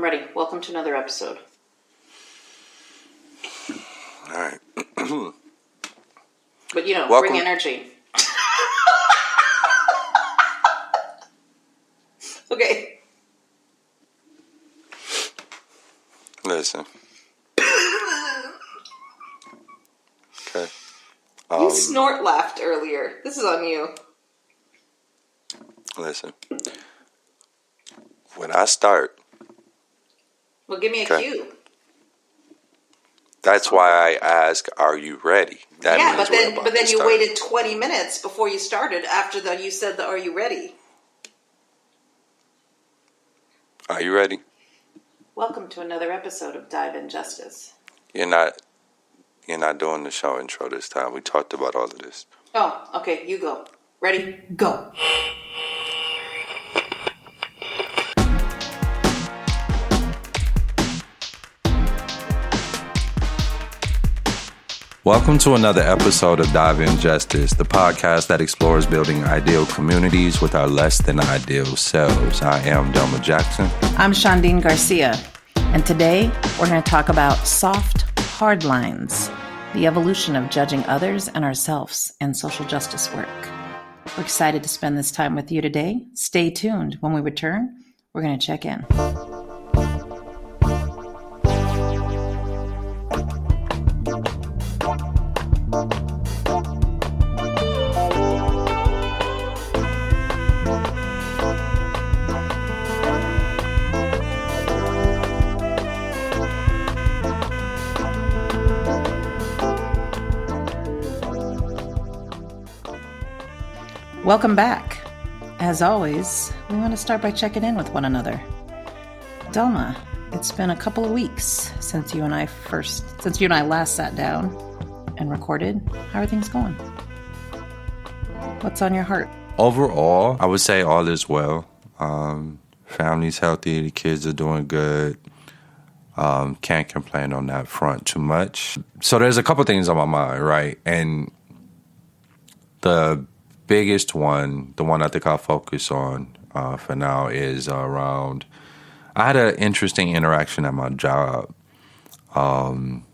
I'm ready. Welcome to another episode. All right. But you know, Welcome. bring energy. okay. Listen. Okay. You Um, snort laughed earlier. This is on you. listen. When I start, Well, give me a Okay. cue. that's why I ask, "Are you ready?" That yeah, but then but then you start. waited 20 minutes before you started after the you said the are you ready? Are you ready? Welcome to another episode of Dive in Justice. You're not. You're not doing the show intro this time. We talked about all of this. Oh, okay, you go. Ready? Go. Welcome to another episode of Dive in Justice, the podcast that explores building ideal communities with our less than ideal selves. I am Delma Jackson. I'm Shadiin Garcia, and today we're going to talk about soft hard lines, the evolution of judging others and ourselves in social justice work. We're excited to spend this time with you today. Stay tuned. When we return, we're going to check in. Welcome back. As always, we want to start by checking in with one another. Delma, it's been a couple of weeks since you and I first, since you and I last sat down and recorded. How are things going? What's on your heart? Overall, I would say all is well. Um, family's healthy, the kids are doing good. Um, can't complain on that front too much. So there's a couple things on my mind, right? And the biggest one, the one I think I'll focus on uh, for now, is around. I had an interesting interaction at my job um,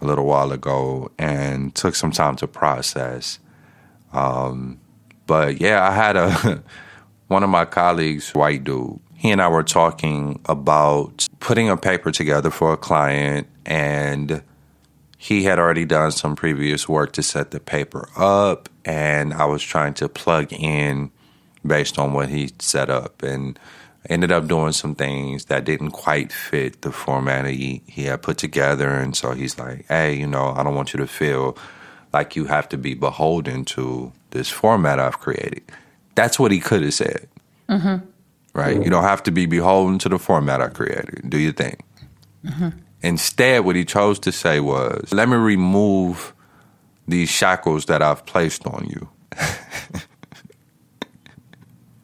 a little while ago, and took some time to process. Um, but yeah, I had a one of my colleagues, white dude. He and I were talking about putting a paper together for a client, and he had already done some previous work to set the paper up, and I was trying to plug in based on what he set up, and ended up doing some things that didn't quite fit the format he, he had put together, and so he's like, "Hey, you know, I don't want you to feel like you have to be beholden to this format I've created." That's what he could have said, mm-hmm. right? You don't have to be beholden to the format I created. Do you think? Mm-hmm. Instead, what he chose to say was, let me remove these shackles that I've placed on you.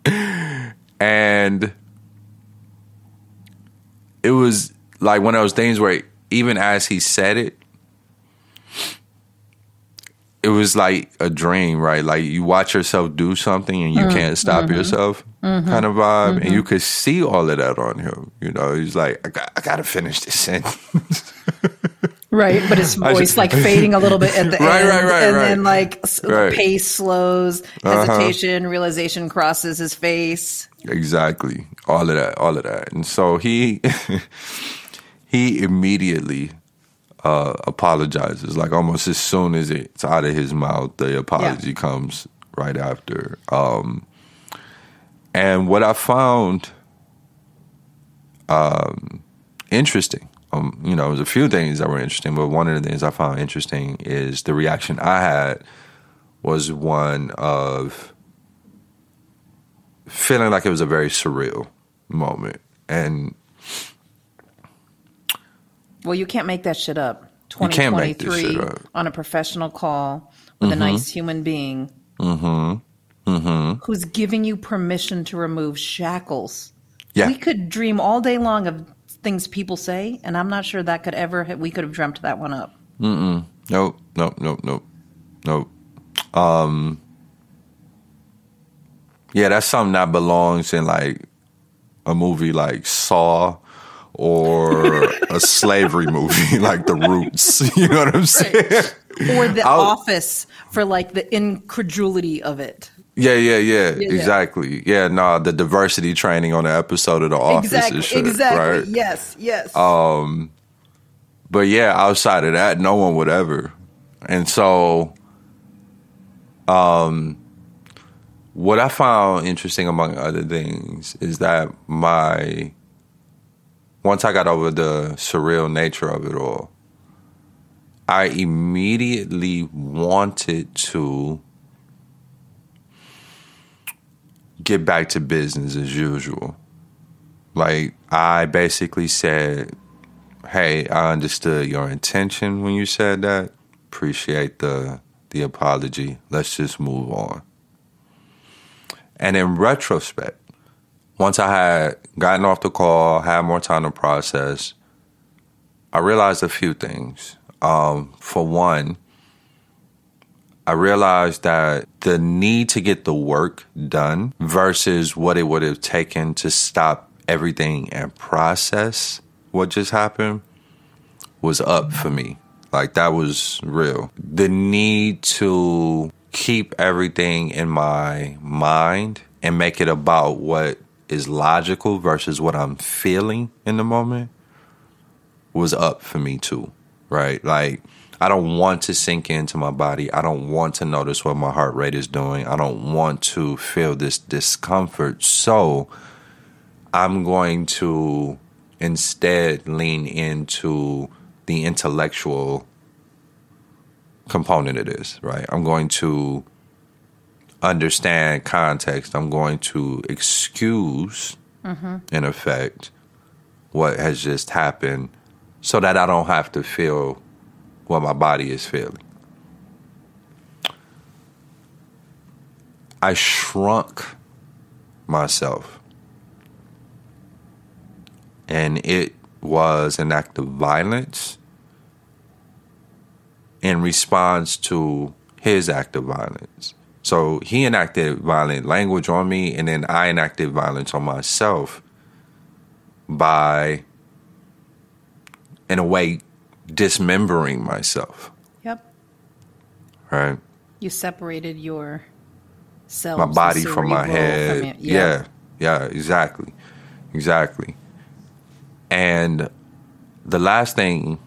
and it was like one of those things where even as he said it, it was like a dream, right? Like you watch yourself do something and you mm-hmm. can't stop mm-hmm. yourself, mm-hmm. kind of vibe. And you could see all of that on him. You know, he's like, I got, I got to finish this sentence. Right, but his voice just- like fading a little bit at the Right, end, right, right, and then like pace slows, Uh-huh. hesitation, realization crosses his face. Exactly. All of that, all of that. And so he he immediately uh apologizes. Like almost as soon as it's out of his mouth, the apology comes right after. Um and what I found um interesting. Um, you know, there's a few things that were interesting, but one of the things I found interesting is the reaction I had was one of feeling like it was a very surreal moment. And Well, you can't make that shit up. You can't make this 2023 shit up. Mm-hmm. on a professional call with a nice human being who's giving you permission to remove shackles. yeah, We could dream all day long of things people say, and I'm not sure that could ever. Have, we could have dreamt that one up. nope, nope, nope, nope, nope. Um, yeah, that's something that belongs in like a movie like Saw or a slavery movie like The Roots. You know what I'm saying? Right. Or The I'll, Office for like the incredulity of it. Yeah, yeah, yeah, yeah exactly. Yeah. no, the diversity training on the episode of The Office exactly, shit, exactly. Right? Yes, yes. Um, but yeah, outside of that, no one would ever. And so, um, what I found interesting, among other things, is that my once I got over the surreal nature of it all, I immediately wanted to get back to business as usual. Like, I basically said, Hey, I understood your intention when you said that. Appreciate the the apology. Let's just move on. And in retrospect, once I had gotten off the call, had more time to process, I realized a few things. Um, for one, I realized that the need to get the work done versus what it would have taken to stop everything and process what just happened was up for me. Like that was real. The need to keep everything in my mind and make it about what is logical versus what I'm feeling in the moment was up for me too, right? Like, I don't want to sink into my body. I don't want to notice what my heart rate is doing. I don't want to feel this discomfort. So, I'm going to instead lean into the intellectual component of this, right? I'm going to understand context. I'm going to excuse, mm-hmm. in effect, what has just happened so that I don't have to feel what my body is feeling. I shrunk myself. And it was an act of violence in response to his act of violence. So he enacted violent language on me, and then I enacted violence on myself by, in a way, dismembering myself. Yep. Right. You separated your self, my body from my head. From yeah. yeah. Yeah. Exactly. Exactly. And the last thing,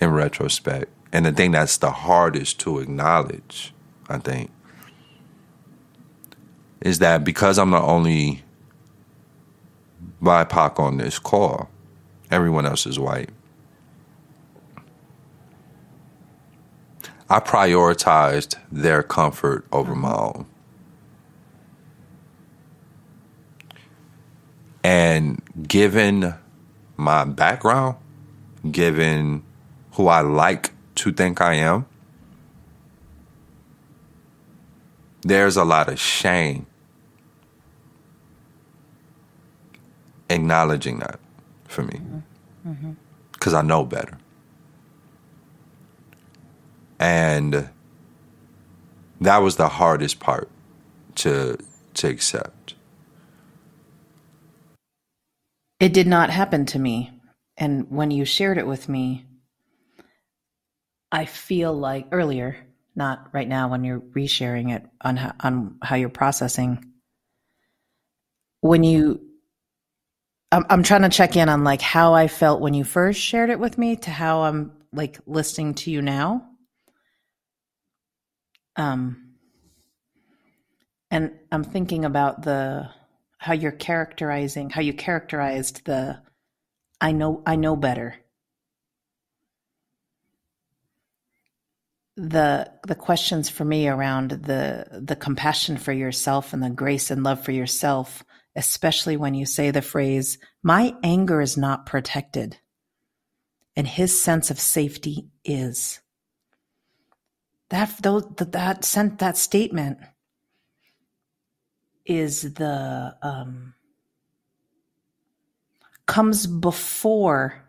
in retrospect, and the thing that's the hardest to acknowledge I think, is that because I'm the only BIPOC on this call, everyone else is white. I prioritized their comfort over my own. And given my background, given who I like to think I am, there's a lot of shame acknowledging that for me because mm-hmm. I know better. And that was the hardest part to to accept. It did not happen to me. And when you shared it with me, I feel like earlier not right now when you're resharing it on how, on how you're processing. When you, I'm, I'm trying to check in on like how I felt when you first shared it with me to how I'm like listening to you now. Um, and I'm thinking about the how you're characterizing how you characterized the I know I know better. The the questions for me around the the compassion for yourself and the grace and love for yourself especially when you say the phrase my anger is not protected and his sense of safety is that that that sent that statement is the um comes before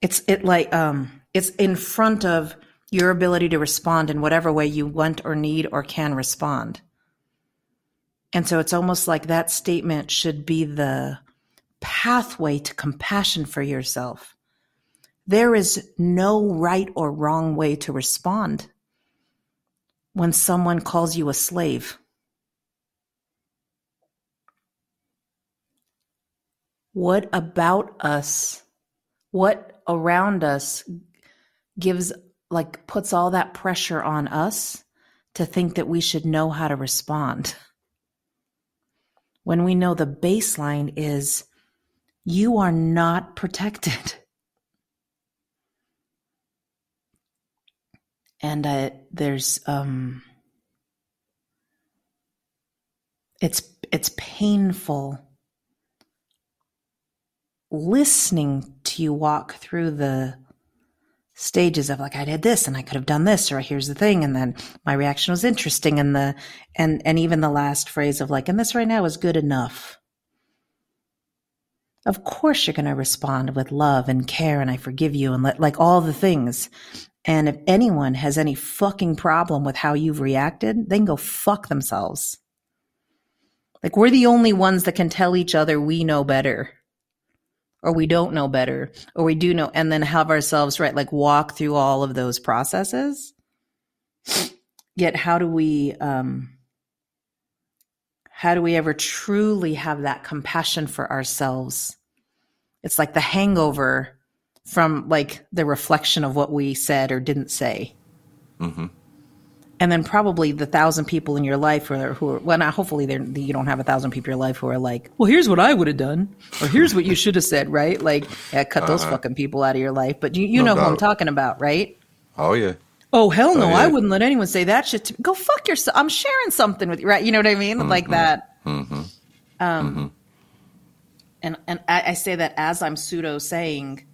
it's it like um it's in front of your ability to respond in whatever way you want or need or can respond. And so it's almost like that statement should be the pathway to compassion for yourself. There is no right or wrong way to respond when someone calls you a slave. What about us, what around us gives, like, puts all that pressure on us to think that we should know how to respond? When we know the baseline is you are not protected. And uh, there's, um, it's, it's painful listening to you walk through the stages of like I did this and I could have done this or here's the thing and then my reaction was interesting and the and and even the last phrase of like and this right now is good enough. Of course you're going to respond with love and care and I forgive you and let, like all the things. And if anyone has any fucking problem with how you've reacted, they can go fuck themselves. Like we're the only ones that can tell each other we know better or we don't know better or we do know and then have ourselves right like walk through all of those processes yet how do we um how do we ever truly have that compassion for ourselves it's like the hangover from like the reflection of what we said or didn't say mm-hmm and then probably the thousand people in your life who are, who are well, not, hopefully you don't have a thousand people in your life who are like, well, here's what I would have done, or here's what you should have said, right? Like, yeah, cut those uh-huh. fucking people out of your life. But you, you no know doubt. who I'm talking about, right? Oh yeah. Oh hell no! Oh, yeah. I wouldn't let anyone say that shit. To me. Go fuck yourself. I'm sharing something with you, right? You know what I mean? Mm-hmm. Like that. Mm-hmm. Um, mm-hmm. and and I, I, say that as I'm pseudo saying,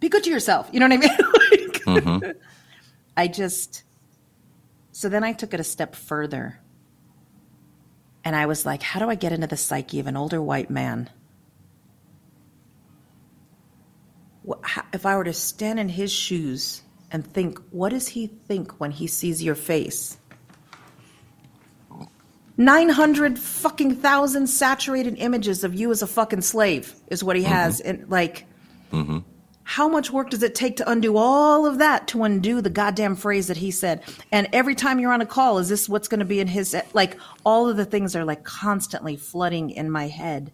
be good to yourself. You know what I mean? like, mm-hmm. I just so then I took it a step further. And I was like, how do I get into the psyche of an older white man? If I were to stand in his shoes and think, what does he think when he sees your face? 900 fucking thousand saturated images of you as a fucking slave is what he mm-hmm. has. And like, mm-hmm how much work does it take to undo all of that to undo the goddamn phrase that he said? And every time you're on a call, is this what's going to be in his like all of the things are like constantly flooding in my head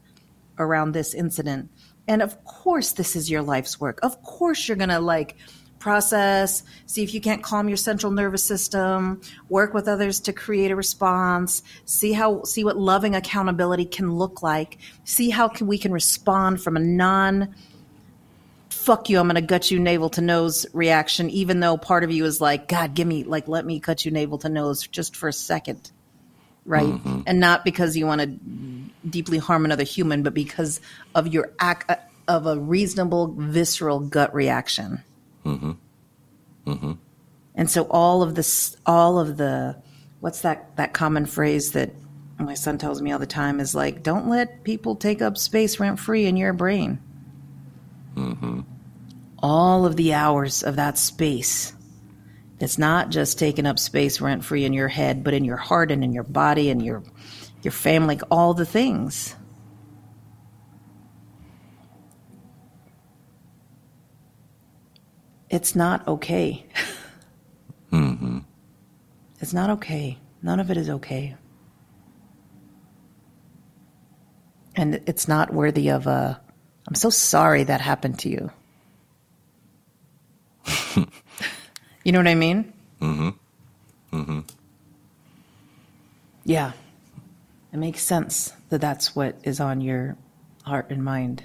around this incident. And of course this is your life's work. Of course you're going to like process, see if you can't calm your central nervous system, work with others to create a response, see how see what loving accountability can look like, see how can, we can respond from a non fuck you, I'm going to gut you navel to nose reaction, even though part of you is like, God, give me, like, let me cut you navel to nose just for a second. Right. Mm-hmm. And not because you want to deeply harm another human, but because of your act uh, of a reasonable, visceral gut reaction. Mm-hmm. Mm-hmm. And so all of this, all of the, what's that, that common phrase that my son tells me all the time is like, don't let people take up space rent free in your brain. Mm-hmm all of the hours of that space. It's not just taking up space rent free in your head, but in your heart and in your body and your your family, all the things. It's not okay. Mm-hmm. It's not okay. None of it is okay. And it's not worthy of a, I'm so sorry that happened to you. you know what I mean? Mm-hmm. Mm-hmm. Yeah. It makes sense that that's what is on your heart and mind.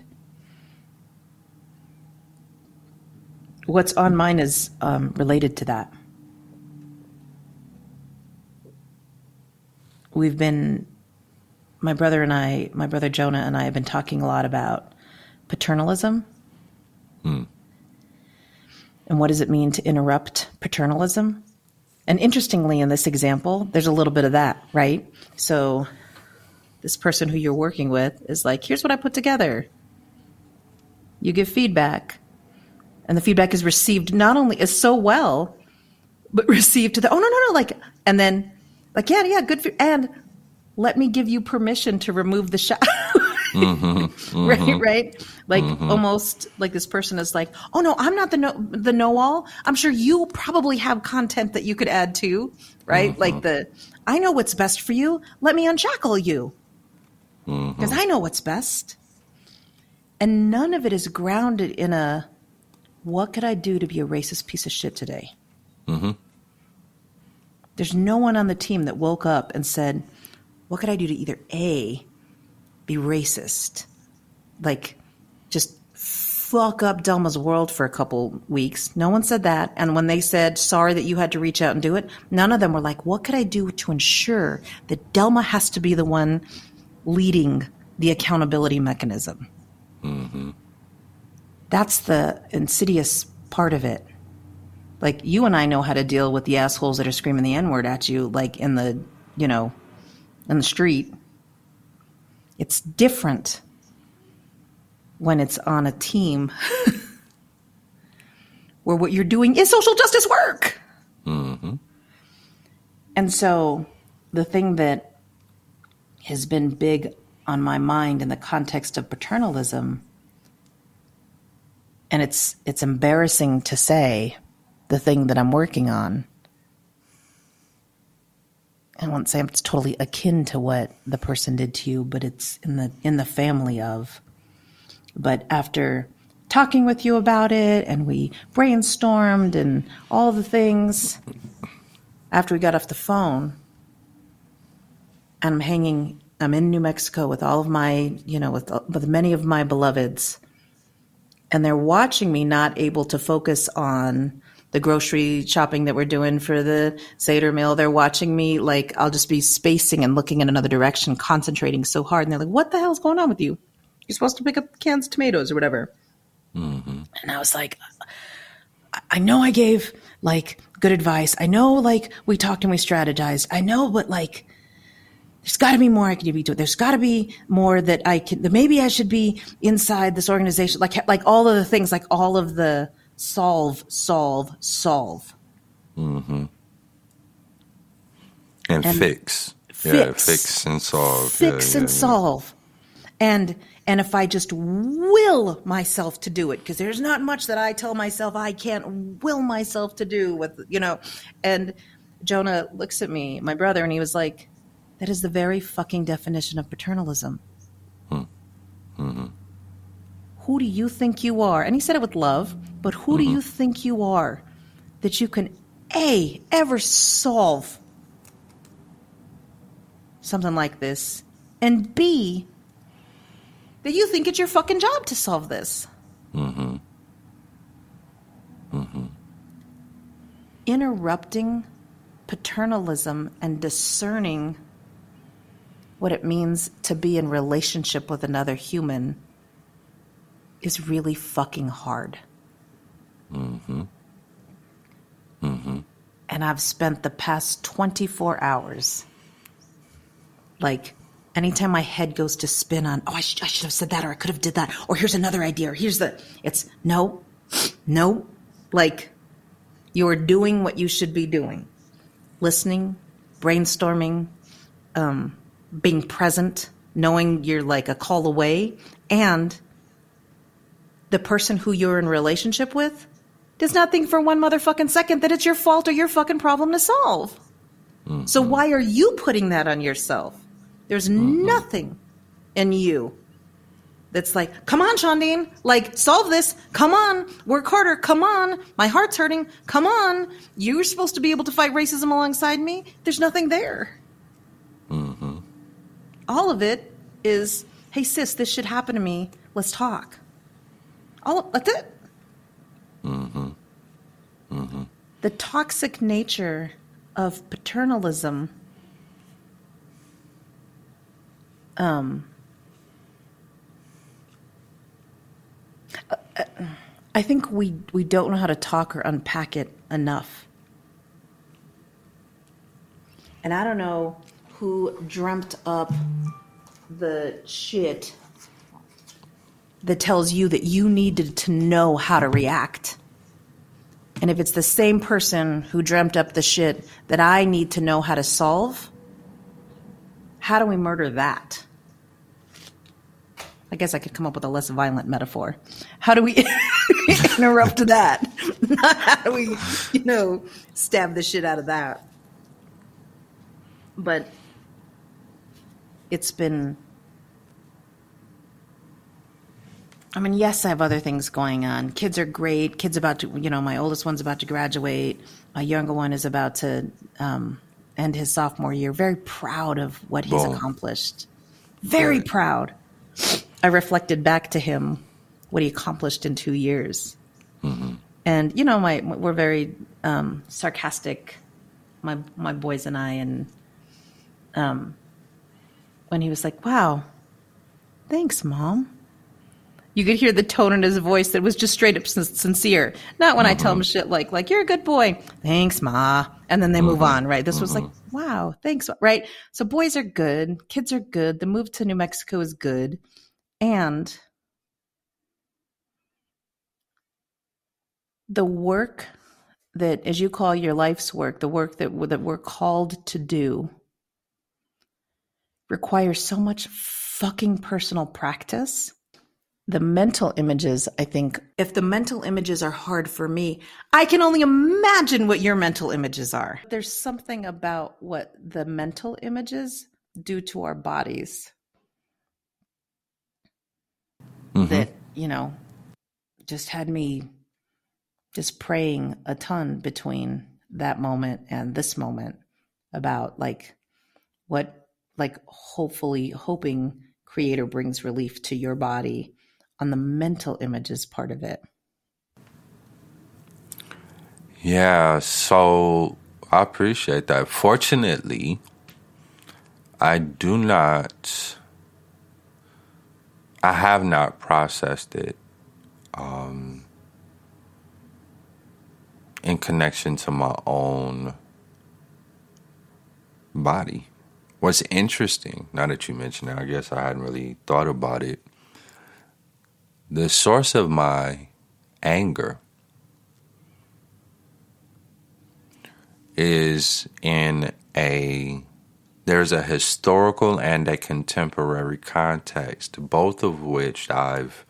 What's on mine is um, related to that. We've been, my brother and I, my brother Jonah and I have been talking a lot about paternalism. Hmm. And what does it mean to interrupt paternalism? And interestingly, in this example, there's a little bit of that, right? So, this person who you're working with is like, here's what I put together. You give feedback, and the feedback is received not only is so well, but received to the, oh, no, no, no, like, and then, like, yeah, yeah, good. And let me give you permission to remove the shadow. mm-hmm, right, mm-hmm, right. Like mm-hmm. almost like this person is like, oh no, I'm not the know the know all. I'm sure you probably have content that you could add to, right? Like mm-hmm. the, I know what's best for you. Let me unshackle you because mm-hmm. I know what's best. And none of it is grounded in a, what could I do to be a racist piece of shit today? Mm-hmm. There's no one on the team that woke up and said, what could I do to either A, be racist, like just fuck up Delma's world for a couple weeks. No one said that. And when they said, sorry that you had to reach out and do it, none of them were like, what could I do to ensure that Delma has to be the one leading the accountability mechanism? Mm-hmm. That's the insidious part of it. Like you and I know how to deal with the assholes that are screaming the N word at you, like in the, you know, in the street. It's different when it's on a team where what you're doing is social justice work. Mm-hmm. And so the thing that has been big on my mind in the context of paternalism and it's it's embarrassing to say the thing that I'm working on. I won't say it's totally akin to what the person did to you, but it's in the in the family of. But after talking with you about it and we brainstormed and all the things after we got off the phone and I'm hanging I'm in New Mexico with all of my, you know, with with many of my beloveds and they're watching me not able to focus on the grocery shopping that we're doing for the Seder meal. They're watching me like I'll just be spacing and looking in another direction, concentrating so hard. And they're like, what the hell's going on with you? You're supposed to pick up cans of tomatoes or whatever. Mm-hmm. And I was like, I know I gave like good advice. I know like we talked and we strategized. I know, but like there's got to be more I can be it. There's got to be more that I can. That maybe I should be inside this organization, like like all of the things, like all of the solve, solve, solve. Mm-hmm. And, and fix. fix, yeah, fix and solve, fix yeah, and yeah, solve, and and if I just will myself to do it, because there's not much that I tell myself I can't will myself to do with, you know, and Jonah looks at me, my brother, and he was like that is the very fucking definition of paternalism. Hmm. Mm-hmm. Who do you think you are? And he said it with love, but who mm-hmm. do you think you are that you can A, ever solve something like this? And B, that you think it's your fucking job to solve this? Mm-hmm. Mm-hmm. Interrupting paternalism and discerning what it means to be in relationship with another human is really fucking hard. Mm-hmm. Mm-hmm. And I've spent the past 24 hours, like, anytime my head goes to spin on, oh, I, sh- I should have said that, or I could have did that, or here's another idea, or here's the, it's no, no, like, you're doing what you should be doing, listening, brainstorming, um, being present, knowing you're like a call away, and the person who you're in relationship with does not think for one motherfucking second that it's your fault or your fucking problem to solve. Mm-hmm. So why are you putting that on yourself? There's mm-hmm. nothing in you that's like, come on, Shadiin, like solve this. Come on, work harder. Come on, my heart's hurting. Come on, you're supposed to be able to fight racism alongside me. There's nothing there. Mm-hmm all of it is, hey sis, this should happen to me. Let's talk. All that's it. Mm-hmm. Mm-hmm. The toxic nature of paternalism. Um, I think we we don't know how to talk or unpack it enough. And I don't know who dreamt up the shit that tells you that you needed to know how to react. And if it's the same person who dreamt up the shit that I need to know how to solve, how do we murder that? I guess I could come up with a less violent metaphor. How do we interrupt that? how do we, you know, stab the shit out of that? But it's been I mean, yes, I have other things going on. Kids are great. Kids about to, you know, my oldest one's about to graduate. My younger one is about to um, end his sophomore year. Very proud of what he's Boom. accomplished. Very Right. proud. I reflected back to him what he accomplished in two years. And you know, my we're very um, sarcastic, my my boys and I, and um, when he was like, "Wow, thanks, mom." You could hear the tone in his voice that was just straight up sin- sincere. Not when I tell him mm-hmm. shit like, like, you're a good boy. Thanks, ma. And then they move mm-hmm. on, right? This was like, mm-hmm. wow, thanks, right? So boys are good. Kids are good. The move to New Mexico is good. And the work that, as you call your life's work, the work that, that we're called to do requires so much fucking personal practice the mental images, I think, if the mental images are hard for me, I can only imagine what your mental images are. There's something about what the mental images do to our bodies mm-hmm. that, you know, just had me just praying a ton between that moment and this moment about like what, like, hopefully, hoping creator brings relief to your body on the mental images part of it. Yeah, so I appreciate that. Fortunately, I do not, I have not processed it um, in connection to my own body. What's interesting, now that you mention it, I guess I hadn't really thought about it. The source of my anger is in a there's a historical and a contemporary context, both of which I've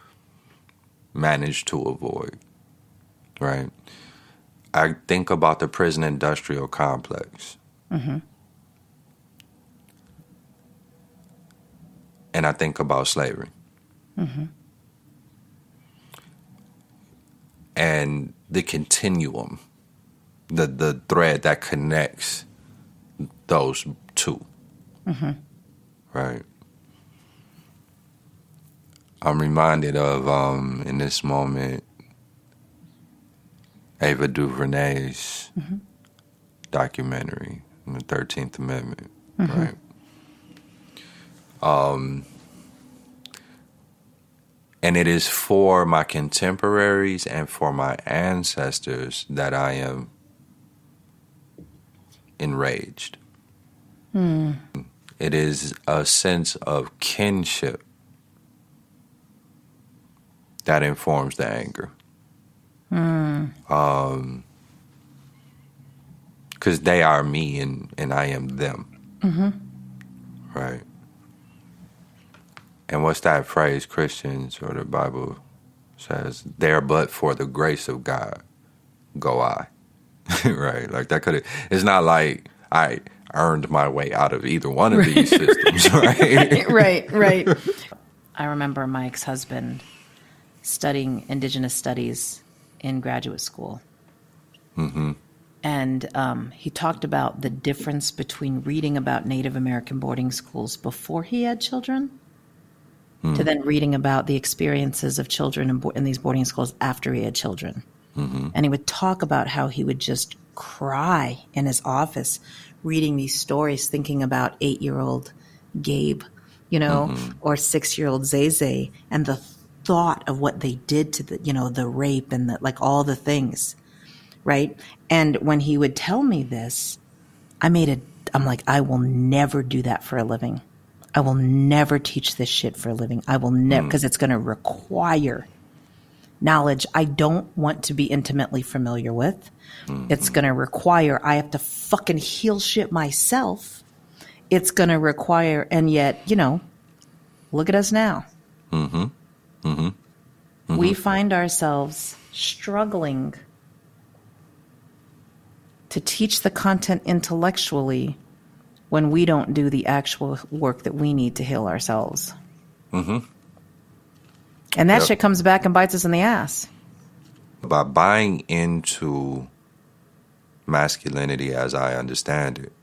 managed to avoid. Right? I think about the prison industrial complex. Mm-hmm. And I think about slavery. Mm-hmm. And the continuum the the thread that connects those 2 Right. I'm reminded of um, in this moment Ava DuVernay's documentary, on The Thirteenth Amendment. Right. Um, and it is for my contemporaries and for my ancestors that I am enraged. Hmm. It is a sense of kinship that informs the anger. Hmm. Um, because they are me and, and I am them. Mm-hmm. Right. And what's that phrase Christians or the Bible says? There but for the grace of God go I. right. Like that could have it's not like I earned my way out of either one of these systems, right? right, right. I remember my ex husband studying Indigenous studies in graduate school. And um, he talked about the difference between reading about Native American boarding schools before he had children Hmm. to then reading about the experiences of children in, bo- in these boarding schools after he had children. Mm-hmm. And he would talk about how he would just cry in his office reading these stories, thinking about eight year old Gabe, you know, mm-hmm. or six year old Zay and the thought of what they did to the, you know, the rape and the, like all the things. Right. And when he would tell me this, I made a, I'm like, I will never do that for a living. I will never teach this shit for a living. I will never, because it's going to require knowledge I don't want to be intimately familiar with. It's going to require I have to fucking heal shit myself it's going to require, and yet, you know, look at us now. Mm-hmm. Mm-hmm. Mm-hmm. We find ourselves struggling to teach the content intellectually when we don't do the actual work that we need to heal ourselves. Mm-hmm. And that yep. shit comes back and bites us in the ass. By buying into masculinity as I understand it,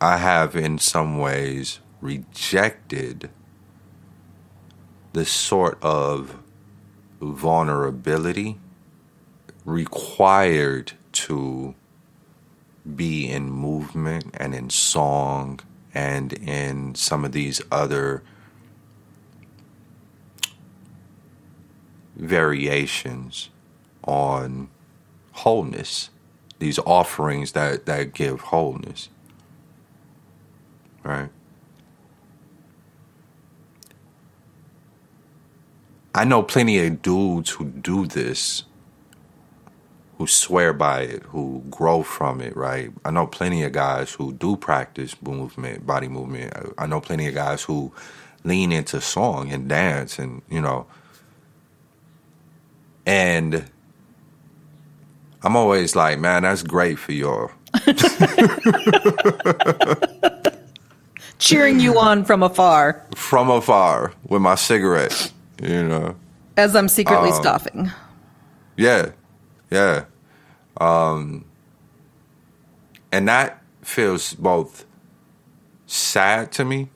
I have in some ways rejected the sort of vulnerability required to be in movement and in song and in some of these other variations on wholeness these offerings that that give wholeness right? I know plenty of dudes who do this who swear by it, who grow from it, right? I know plenty of guys who do practice movement, body movement. I know plenty of guys who lean into song and dance and, you know, and I'm always like, man, that's great for y'all. Cheering you on from afar. From afar with my cigarette, you know. As I'm secretly um, stopping. Yeah, yeah. Um, and that feels both sad to me.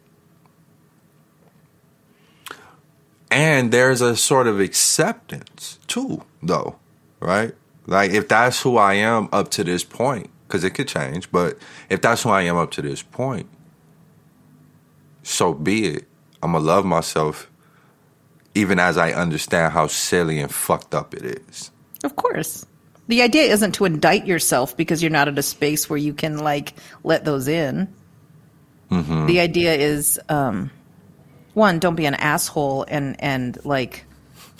And there's a sort of acceptance too though right? Like if that's who i am up to this point because it could change but if that's who i am up to this point so be it. I'm gonna love myself even as i understand how silly and fucked up it is of course the idea isn't to indict yourself because you're not at a space where you can like let those in. Mm-hmm. The idea is um, one, don't be an asshole and and like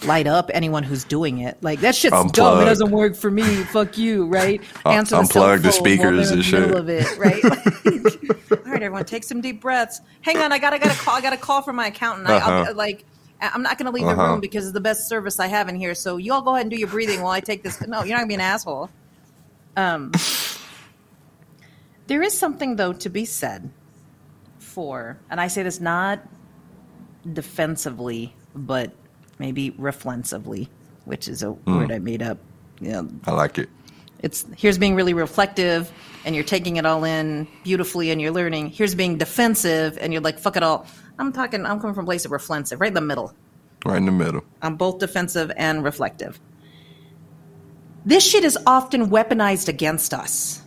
light up anyone who's doing it. Like that shit's dumb. It doesn't work for me. Fuck you, right? Answer uh, unplug the, the speakers and shit. Of it, right? All right, everyone, take some deep breaths. Hang on, I got I got a call. I got a call from my accountant. Uh-huh. I, like I'm not going to leave uh-huh. the room because it's the best service I have in here. So you all go ahead and do your breathing while I take this. No, you're not going to be an asshole. Um, there is something though to be said for, and I say this not defensively, but maybe reflensively, which is a mm. word I made up. Yeah, I like it. It's here's being really reflective, and you're taking it all in beautifully, and you're learning. Here's being defensive, and you're like, fuck it all. I'm talking. I'm coming from a place of reflexive, right in the middle. Right in the middle. I'm both defensive and reflective. This shit is often weaponized against us.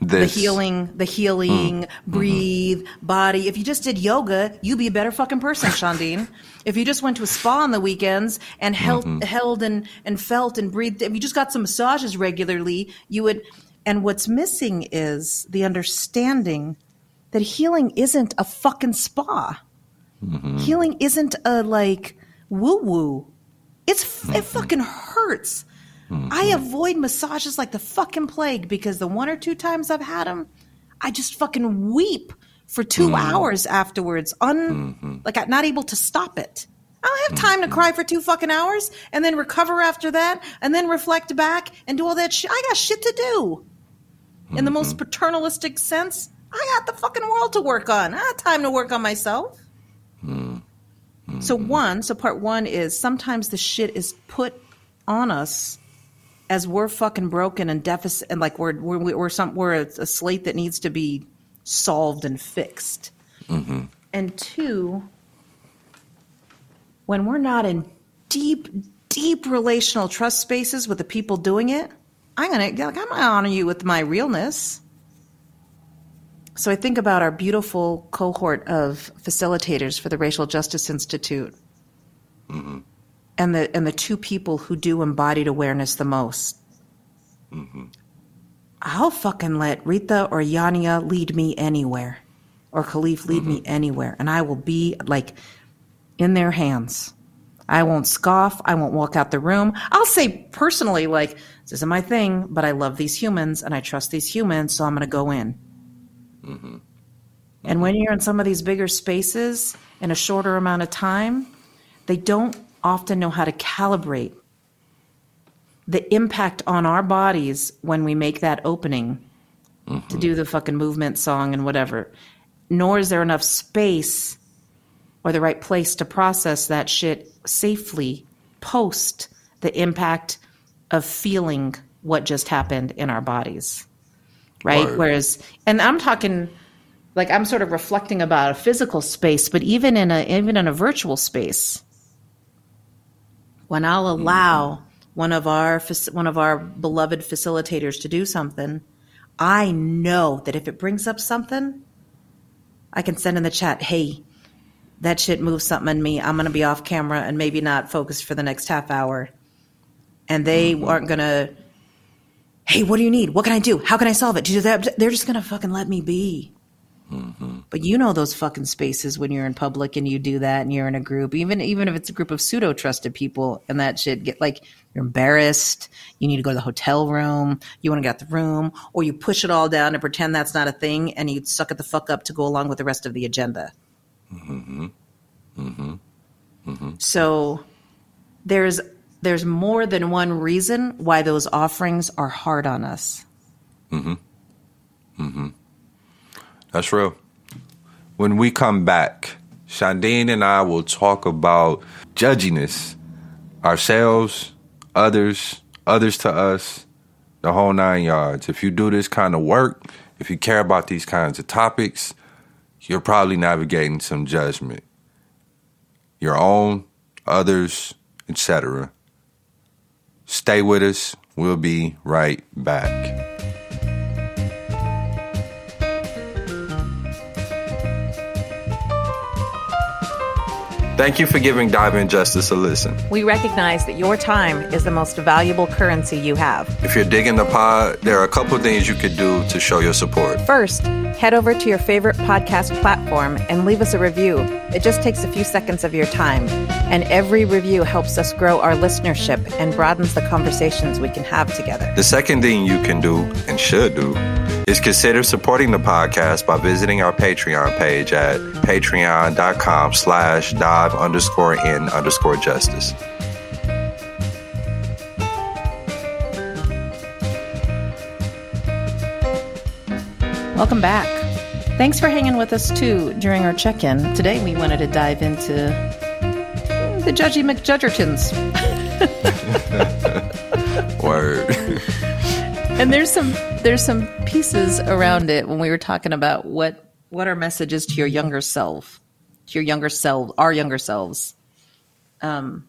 This. The healing, the healing, mm. breathe, mm-hmm. body. If you just did yoga, you'd be a better fucking person, Shadiin. if you just went to a spa on the weekends and held, mm-hmm. held and, and felt and breathed, if you just got some massages regularly, you would. And what's missing is the understanding that healing isn't a fucking spa. Mm-hmm. Healing isn't a like woo woo. It's mm-hmm. it fucking hurts. Mm-hmm. I avoid massages like the fucking plague because the one or two times I've had them, I just fucking weep for 2 mm-hmm. hours afterwards, un mm-hmm. like I'm not able to stop it. I don't have time to mm-hmm. cry for two fucking hours and then recover after that and then reflect back and do all that shit. I got shit to do. In the most paternalistic sense, I got the fucking world to work on. I have time to work on myself. Mm. Mm-hmm. So one, so part one is sometimes the shit is put on us as we're fucking broken and deficit, and like we're we're we're some we're a, a slate that needs to be solved and fixed. Mm-hmm. And two, when we're not in deep, deep relational trust spaces with the people doing it, I'm gonna like I'm gonna honor you with my realness. So I think about our beautiful cohort of facilitators for the Racial Justice Institute. Mm-hmm. And the and the two people who do embodied awareness the most. Mm-hmm. I'll fucking let Rita or Yania lead me anywhere, or Khalif lead mm-hmm. me anywhere, and I will be like in their hands. I won't scoff. I won't walk out the room. I'll say personally, like, this isn't my thing, but I love these humans and I trust these humans, so I'm going to go in. Mm-hmm. And when you're in some of these bigger spaces in a shorter amount of time, they don't often know how to calibrate the impact on our bodies when we make that opening mm-hmm. to do the fucking movement song and whatever. Nor is there enough space or the right place to process that shit safely post the impact of feeling what just happened in our bodies. Right? right? Whereas, and I'm talking like I'm sort of reflecting about a physical space, but even in a even in a virtual space, when I'll mm-hmm. allow mm-hmm. one of our one of our beloved facilitators to do something, I know that if it brings up something, I can send in the chat, "Hey, that shit moves something in me. I'm going to be off camera and maybe not focused for the next half hour." And they mm-hmm. aren't going to, "Hey, what do you need? What can I do? How can I solve it?" Do that. They're just going to fucking let me be. Mm-hmm. But you know those fucking spaces when you're in public and you do that and you're in a group, even even if it's a group of pseudo trusted people and that shit get like you're embarrassed, you need to go to the hotel room, you want to get the room, or you push it all down and pretend that's not a thing and you suck it the fuck up to go along with the rest of the agenda. Mm-hmm. Mm-hmm. So there's there's more than one reason why those offerings are hard on us. Mm-hmm. Mm-hmm. That's real. When we come back, Shadiin and I will talk about judginess, ourselves, others, others to us, the whole nine yards. If you do this kind of work, if you care about these kinds of topics, you're probably navigating some judgment. Your own, others, etc. Stay with us. We'll be right back. Thank you for giving Dive In Justice a listen. We recognize that your time is the most valuable currency you have. If you're digging the pod, there are a couple things you could do to show your support. First, head over to your favorite podcast platform and leave us a review. It just takes a few seconds of your time, and every review helps us grow our listenership and broadens the conversations we can have together. The second thing you can do and should do is consider supporting the podcast by visiting our Patreon page at patreon.com slash dive underscore in underscore justice. Welcome back. Thanks for hanging with us too during our check in. Today we wanted to dive into the Judgy McJudgertons. Word. and there's some there's some pieces around it when we were talking about what what our message is to your younger self, to your younger self, our younger selves. Um,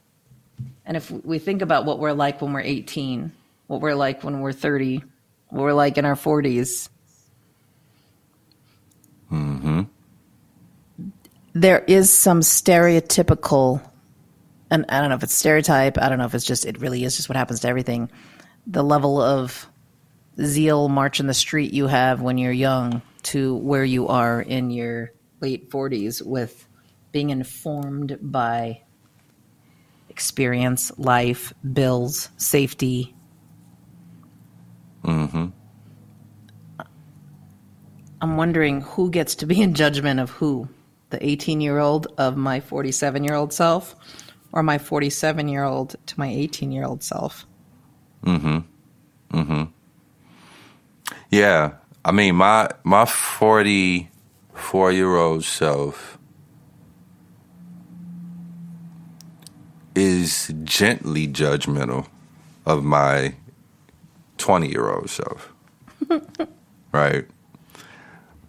and if we think about what we're like when we're 18, what we're like when we're 30, what we're like in our 40s. Mm-hmm. There is some stereotypical, and I don't know if it's stereotype, I don't know if it's just, it really is just what happens to everything. The level of zeal march in the street you have when you're young to where you are in your late 40s with being informed by experience, life, bills, safety. Mm-hmm. I'm wondering who gets to be in judgment of who the 18 year old of my 47 year old self or my 47 year old to my 18 year old self. Mm hmm. Mm hmm. Yeah, I mean my my forty four year old self is gently judgmental of my twenty year old self, right?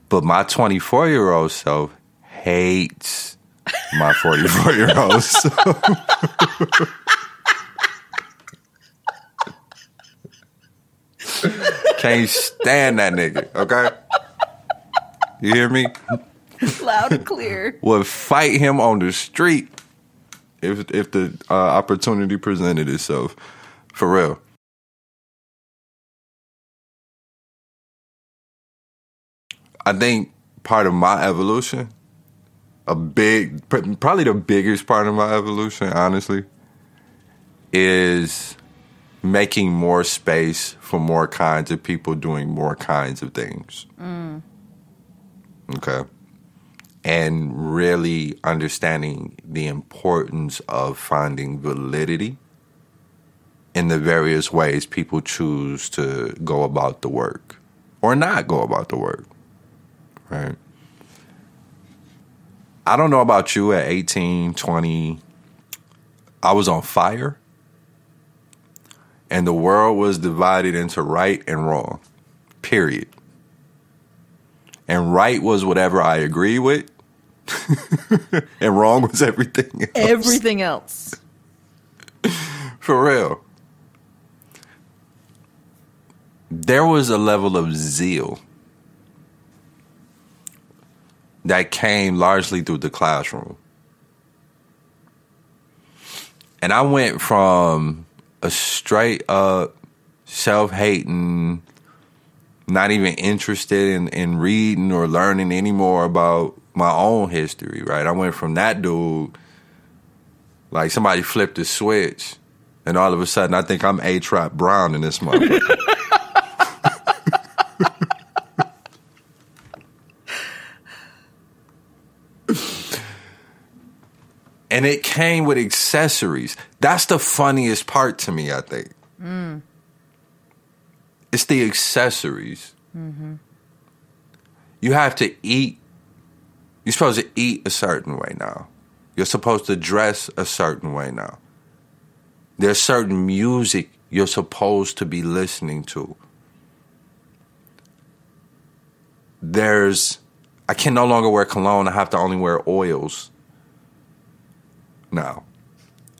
But my twenty four year old self hates my forty four year old self. Can't stand that nigga, okay? You hear me? Loud and clear. Would fight him on the street if if the uh, opportunity presented itself. For real. I think part of my evolution a big, probably the biggest part of my evolution, honestly, is making more space for more kinds of people doing more kinds of things. Mm. Okay. And really understanding the importance of finding validity in the various ways people choose to go about the work or not go about the work. Right. I don't know about you at 18, 20. I was on fire and the world was divided into right and wrong. Period. And right was whatever I agree with, and wrong was everything else. Everything else. For real. There was a level of zeal that came largely through the classroom. And I went from a straight up self hating, not even interested in, in reading or learning anymore about my own history, right? I went from that dude, like somebody flipped a switch, and all of a sudden I think I'm H. Rap Brown in this motherfucker. and it came with accessories. That's the funniest part to me, I think. Mm. It's the accessories. Mm-hmm. You have to eat. You're supposed to eat a certain way now. You're supposed to dress a certain way now. There's certain music you're supposed to be listening to. There's, I can no longer wear cologne. I have to only wear oils now.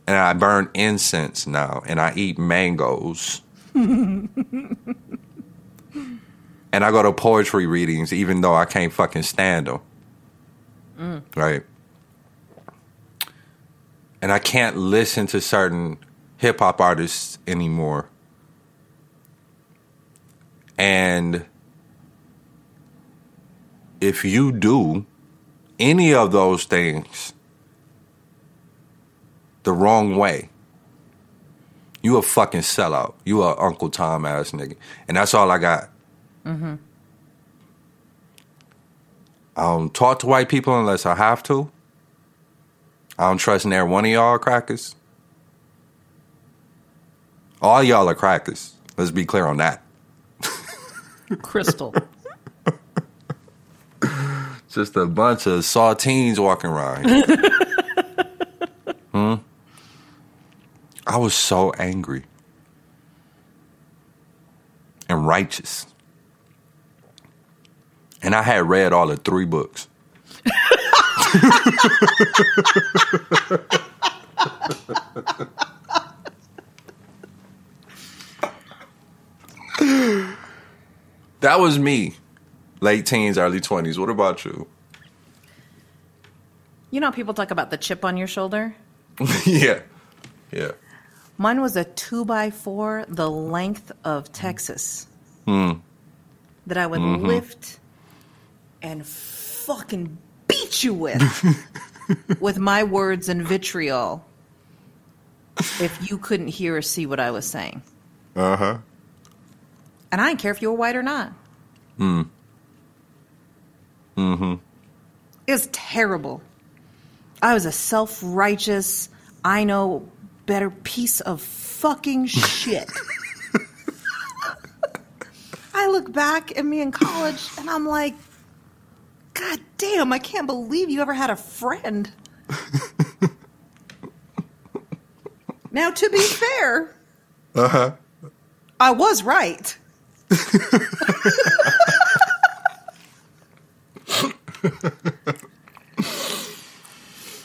And I burn incense now. And I eat mangoes. and I go to poetry readings even though I can't fucking stand them. Mm. Right? And I can't listen to certain hip hop artists anymore. And if you do any of those things, the wrong way, you a fucking sellout. You a Uncle Tom ass nigga. And that's all I got. Mm-hmm. I don't talk to white people unless I have to. I don't trust near one of y'all crackers. All y'all are crackers. Let's be clear on that. Crystal. Just a bunch of saltines walking around. hmm? I was so angry and righteous. And I had read all the three books. that was me, late teens, early 20s. What about you? You know, people talk about the chip on your shoulder? yeah. Yeah. Mine was a two by four, the length of Texas, mm. that I would mm-hmm. lift and fucking beat you with, with my words and vitriol, if you couldn't hear or see what I was saying. Uh huh. And I didn't care if you were white or not. Mm hmm. It was terrible. I was a self righteous, I know better piece of fucking shit. I look back at me in college and I'm like, God damn, I can't believe you ever had a friend. now, to be fair, uh-huh. I was right.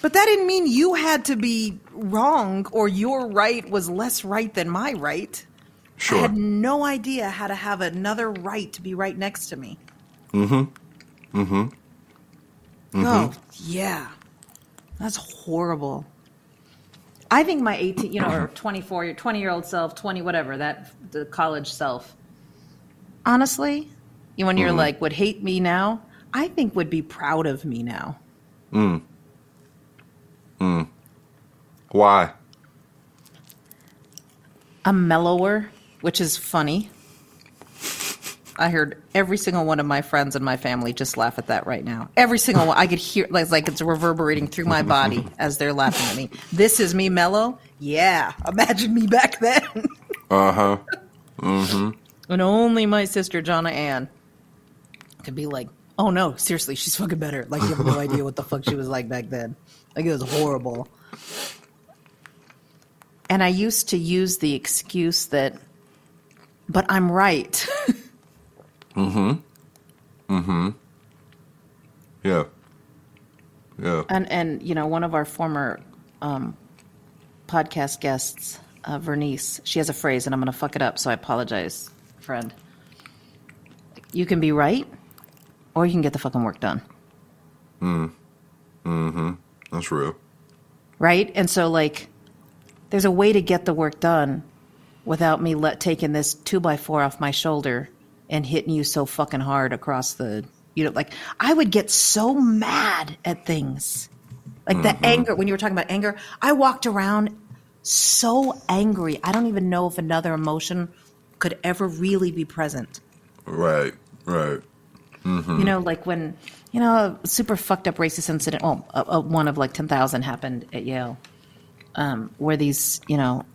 But that didn't mean you had to be wrong or your right was less right than my right. Sure. I had no idea how to have another right to be right next to me. Mm-hmm. Mm-hmm. mm-hmm. Oh, yeah. That's horrible. I think my 18, you know, or 24, your 20 year old self, 20, whatever, that the college self, honestly, you when you're mm-hmm. like, would hate me now, I think would be proud of me now. Why? I'm mellower, which is funny. I heard every single one of my friends and my family just laugh at that right now. Every single one. I could hear like like it's reverberating through my body as they're laughing at me. This is me mellow? Yeah. Imagine me back then. Uh huh. Mm-hmm. And only my sister Jonna Ann could be like, "Oh no, seriously, she's fucking better." Like you have no idea what the fuck she was like back then. Like it was horrible. And I used to use the excuse that, but I'm right. Mm hmm. Mm hmm. Yeah. Yeah. And and you know, one of our former um, podcast guests, uh, Vernice, she has a phrase, and I'm going to fuck it up, so I apologize, friend. You can be right, or you can get the fucking work done, Mm. Mm-hmm. That's real. right? And so, like, there's a way to get the work done without me let taking this two by four off my shoulder and hitting you so fucking hard across the, you know, like I would get so mad at things. Like the mm-hmm. anger, when you were talking about anger, I walked around so angry. I don't even know if another emotion could ever really be present. Right. Right. Mm-hmm. You know, like when, you know, a super fucked up racist incident, well, a, a, one of like 10,000 happened at Yale, um, where these, you know,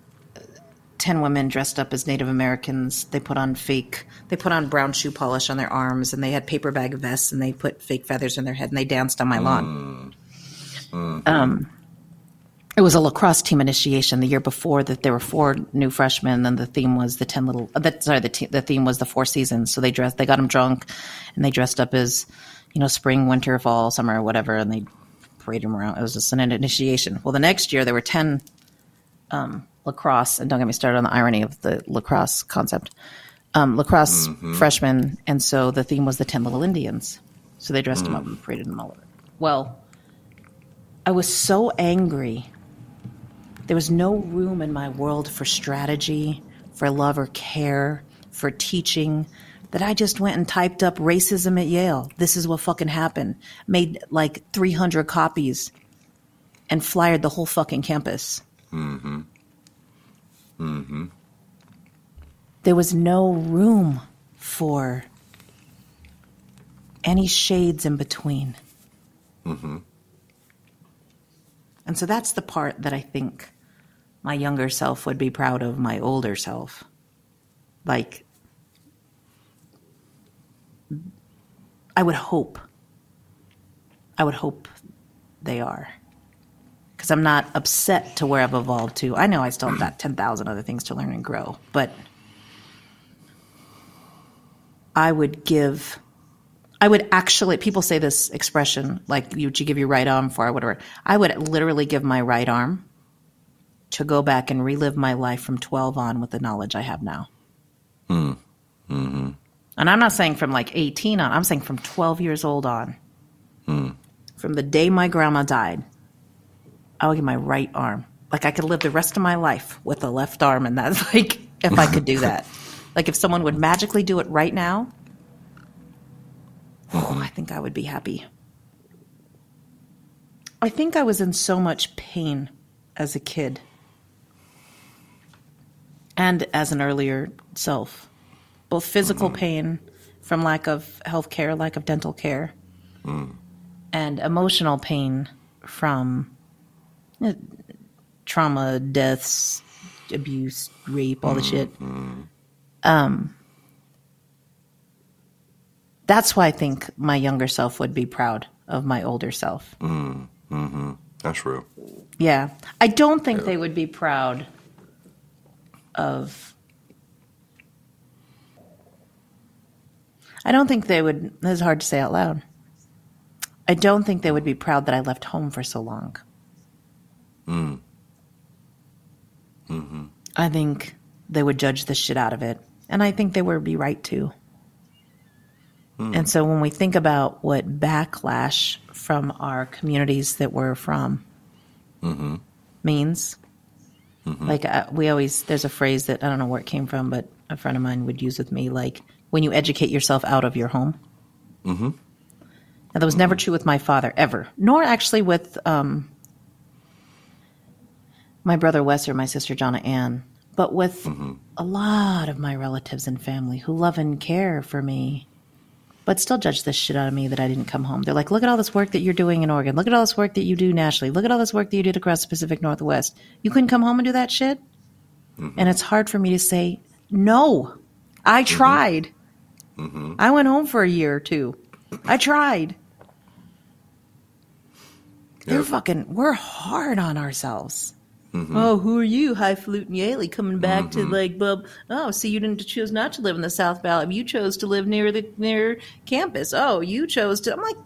10 women dressed up as Native Americans, they put on fake, they put on brown shoe polish on their arms and they had paper bag vests and they put fake feathers in their head and they danced on my lawn. Um, it was a lacrosse team initiation the year before that there were four new freshmen and the theme was the 10 little uh, that sorry the, te- the theme was the four seasons so they dressed they got them drunk and they dressed up as you know spring winter fall summer whatever and they them around it was just an initiation. Well the next year there were 10 um, lacrosse and don't get me started on the irony of the lacrosse concept um, lacrosse freshmen and so the theme was the 10 little indians. So they dressed them up and paraded them all over well I was so angry. There was no room in my world for strategy, for love or care, for teaching, that I just went and typed up racism at Yale. This is what fucking happened. Made like 300 copies and flyered the whole fucking campus. Mm-hmm. Mm-hmm. There was no room for any shades in between. Mm-hmm. And so that's the part that I think my younger self would be proud of my older self. Like, I would hope. I would hope they are. Because I'm not upset to where I've evolved to. I know I still have got 10,000 other things to learn and grow, but I would give I would actually, people say this expression, like, you, you give your right arm for, whatever. I would literally give my right arm to go back and relive my life from 12 on with the knowledge I have now. Hmm. Mm-hmm. And I'm not saying from like 18 on, I'm saying from 12 years old on. Hmm. From the day my grandma died, I would get my right arm. Like, I could live the rest of my life with a left arm, and that's like, if I could do that. like, if someone would magically do it right now, Oh, I think I would be happy. I think I was in so much pain as a kid and as an earlier self. Both physical mm-hmm. pain from lack of health care, lack of dental care, mm. and emotional pain from uh, trauma, deaths, abuse, rape, all the mm-hmm. shit. Um, that's why I think my younger self would be proud of my older self. Mm-hmm. That's real. Yeah. I don't think they would be proud of. I don't think they would. This is hard to say out loud. I don't think they would be proud that I left home for so long. Mm. Mm-hmm. I think they would judge the shit out of it. And I think they would be right too. And so when we think about what backlash from our communities that we're from means, like uh, we always, there's a phrase that I don't know where it came from, but a friend of mine would use with me like, when you educate yourself out of your home, Mm-hmm. Now, that was never true with my father, ever, nor actually with um, my brother Wes or my sister Jonna Ann, but with a lot of my relatives and family who love and care for me, but still judge this shit out of me that I didn't come home. They're like, look at all this work that you're doing in Oregon. Look at all this work that you do nationally. Look at all this work that you did across the Pacific Northwest. You couldn't come home and do that shit? And it's hard for me to say, no, I tried. I went home for a year or two. I tried. They're fucking, we're hard on ourselves. Mm-hmm. Oh, who are you, highfalutin Yaley, coming back to mm-hmm. like, bub? Oh, see, you didn't choose not to live in the South Valley. You chose to live near the near campus. Oh, you chose to. I'm like,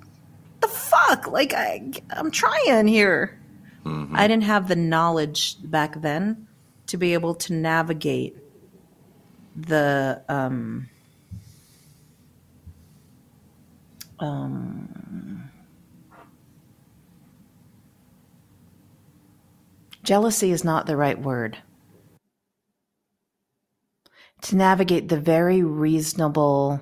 the fuck? Like, I, I'm trying here. Mm-hmm. I didn't have the knowledge back then to be able to navigate the um, um, jealousy is not the right word. To navigate the very reasonable,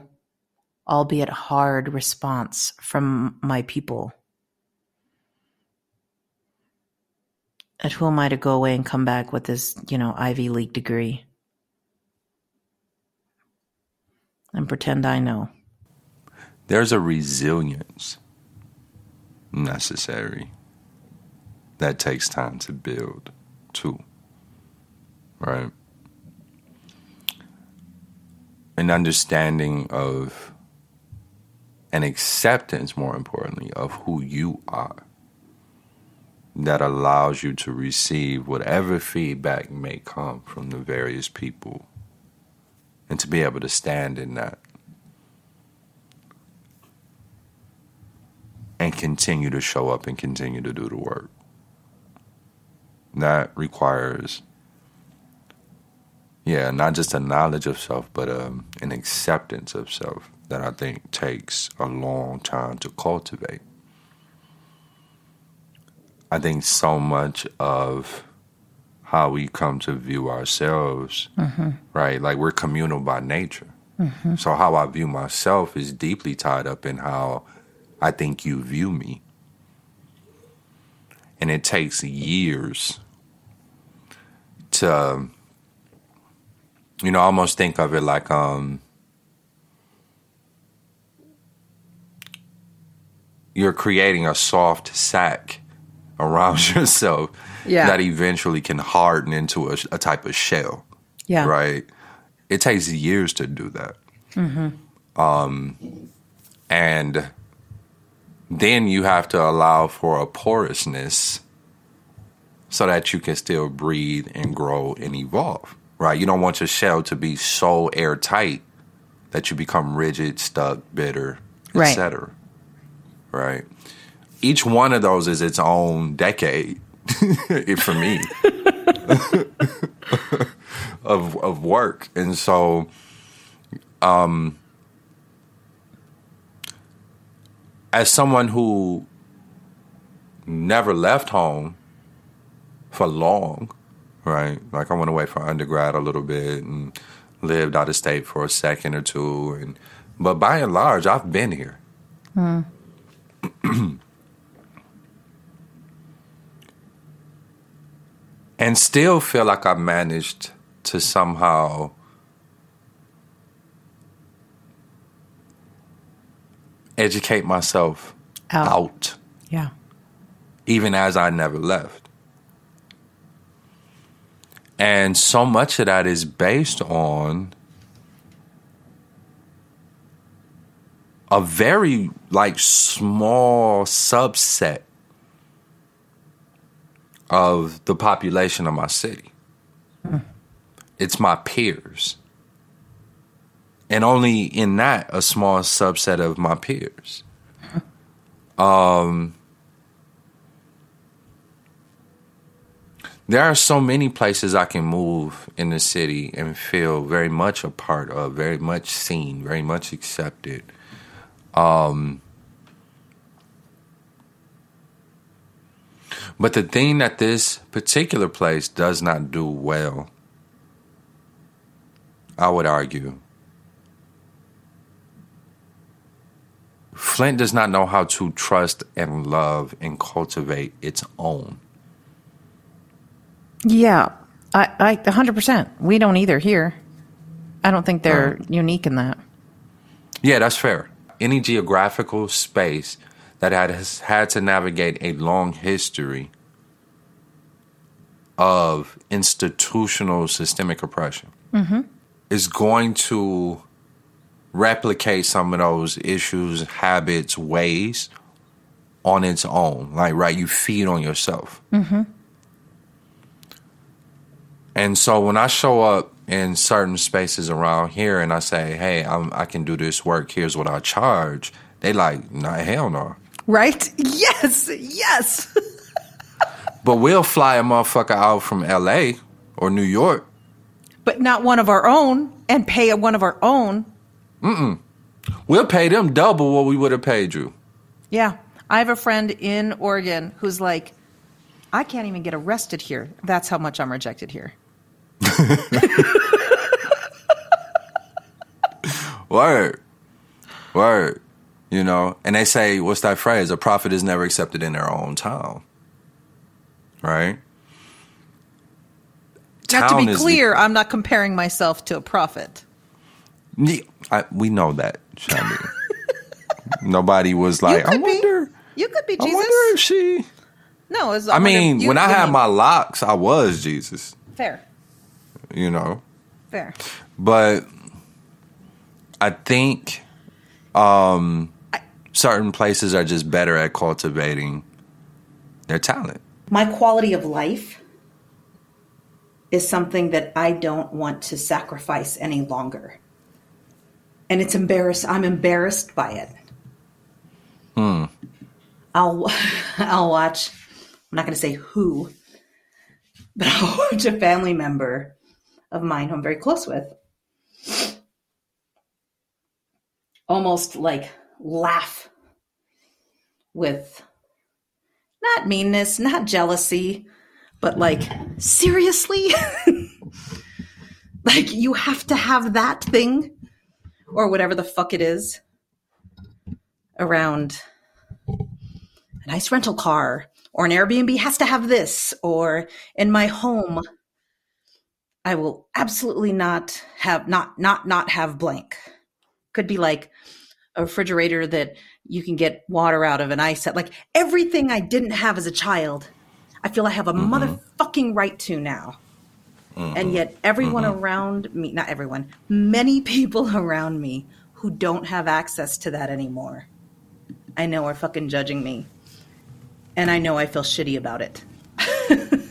albeit hard response from my people. And who am I to go away and come back with this, you know, Ivy League degree? And pretend I know. There's a resilience necessary that takes time to build, too. Right? An understanding of, an acceptance, more importantly, of who you are that allows you to receive whatever feedback may come from the various people and to be able to stand in that and continue to show up and continue to do the work. That requires, yeah, not just a knowledge of self, but um, an acceptance of self that I think takes a long time to cultivate. I think so much of how we come to view ourselves, right? Like we're communal by nature. So how I view myself is deeply tied up in how I think you view me. And it takes years to, you know, almost think of it like um, you're creating a soft sack around yourself Yeah. that eventually can harden into a, a type of shell Yeah. right? It takes years to do that. Um, and then you have to allow for a porousness so that you can still breathe and grow and evolve, right? You don't want your shell to be so airtight that you become rigid, stuck, bitter, Right. etc. Right? Each one of those is its own decade for me of of work, and so, um, as someone who never left home for long, right? Like I went away for undergrad a little bit and lived out of state for a second or two, and but by and large, I've been here. Hmm. and still feel like I managed to somehow educate myself Out. out, Yeah. even as I never left. And so much of that is based on a very like small subset of the population of my city. Hmm. It's my peers. And only in that a small subset of my peers. Um there are so many places I can move in the city and feel very much a part of, very much seen, very much accepted. But the thing that this particular place does not do well, I would argue, Flint does not know how to trust and love and cultivate its own. Yeah, I, I, 100%. We don't either here. I don't think they're unique in that. Yeah, that's fair. Any geographical space that has had to navigate a long history of institutional systemic oppression mm-hmm. is going to replicate some of those issues, habits, ways on its own. Like, right, you feed on yourself. Mm-hmm. And so when I show up in certain spaces around here and I say, hey, I'm, I can do this work, here's what I charge, they like, nah, hell no. Right? Yes, yes. But we'll fly a motherfucker out from LA or New York. but not one of our own and pay one of our own. We'll pay them double what we would have paid you. Yeah. I have a friend in Oregon who's like, I can't even get arrested here. That's how much I'm rejected here. Word. Word. You know, and they say, what's that phrase? A prophet is never accepted in their own town. Right? Now, to be is the- clear, I'm not comparing myself to a prophet. Yeah, I, we know that, Shandy. Nobody was like, I could be. wonder. You could be Jesus. I wonder if she. no, it's, I mean, you- when I had mean- my locks, I was Jesus. fair, You know, fair. but I think um, certain places are just better at cultivating their talent. My quality of life is something that I don't want to sacrifice any longer. And it's embarrassed. I'm embarrassed by it. Hmm. I'll I'll watch. I'm not going to say who, but I'll watch a family member of mine who I'm very close with, almost like laugh with not meanness, not jealousy, but like seriously, like you have to have that thing or whatever the fuck it is around a nice rental car or an Airbnb has to have this or in my home I will absolutely not have not not not have blank. Could be like a refrigerator that you can get water out of an ice set. Like everything I didn't have as a child, I feel I have a mm-hmm. motherfucking right to now. And yet everyone mm-hmm. around me, not everyone, many people around me who don't have access to that anymore, I know are fucking judging me. And I know I feel shitty about it.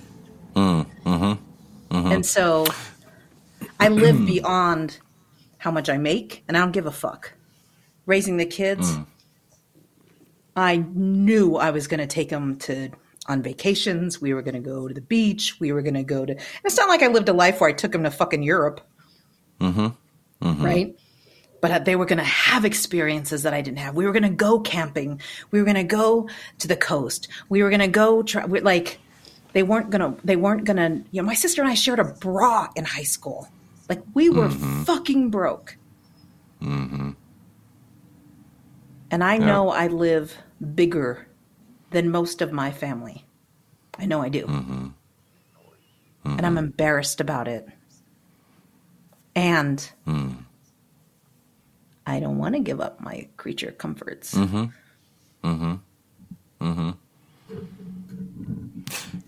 Mm, mm-hmm, mm-hmm. And so I live beyond how much I make, and I don't give a fuck. Raising the kids, mm. I knew I was going to take them to on vacations. We were going to go to the beach. We were going to go to. and It's not like I lived a life where I took them to fucking Europe, mm-hmm. Mm-hmm. right? But uh, they were going to have experiences that I didn't have. We were going to go camping. We were going to go to the coast. We were going to go try. Like they weren't gonna. They weren't gonna. You know, my sister and I shared a bra in high school. Like we were mm-hmm. fucking broke. And I know I live bigger than most of my family. I know I do. Mm-hmm. And I'm mm-hmm. embarrassed about it. And mm. I don't want to give up my creature comforts. Mm-hmm.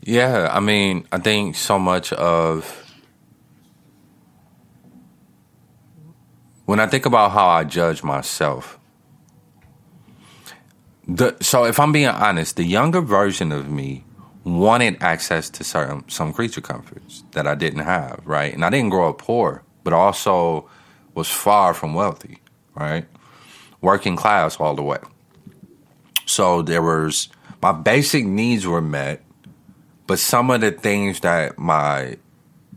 Yeah, I mean, I think so much of when I think about how I judge myself. The, so if I'm being honest, the younger version of me wanted access to certain some creature comforts that I didn't have, right? And I didn't grow up poor, but also was far from wealthy, right? Working class all the way. So there was my basic needs were met, but some of the things that my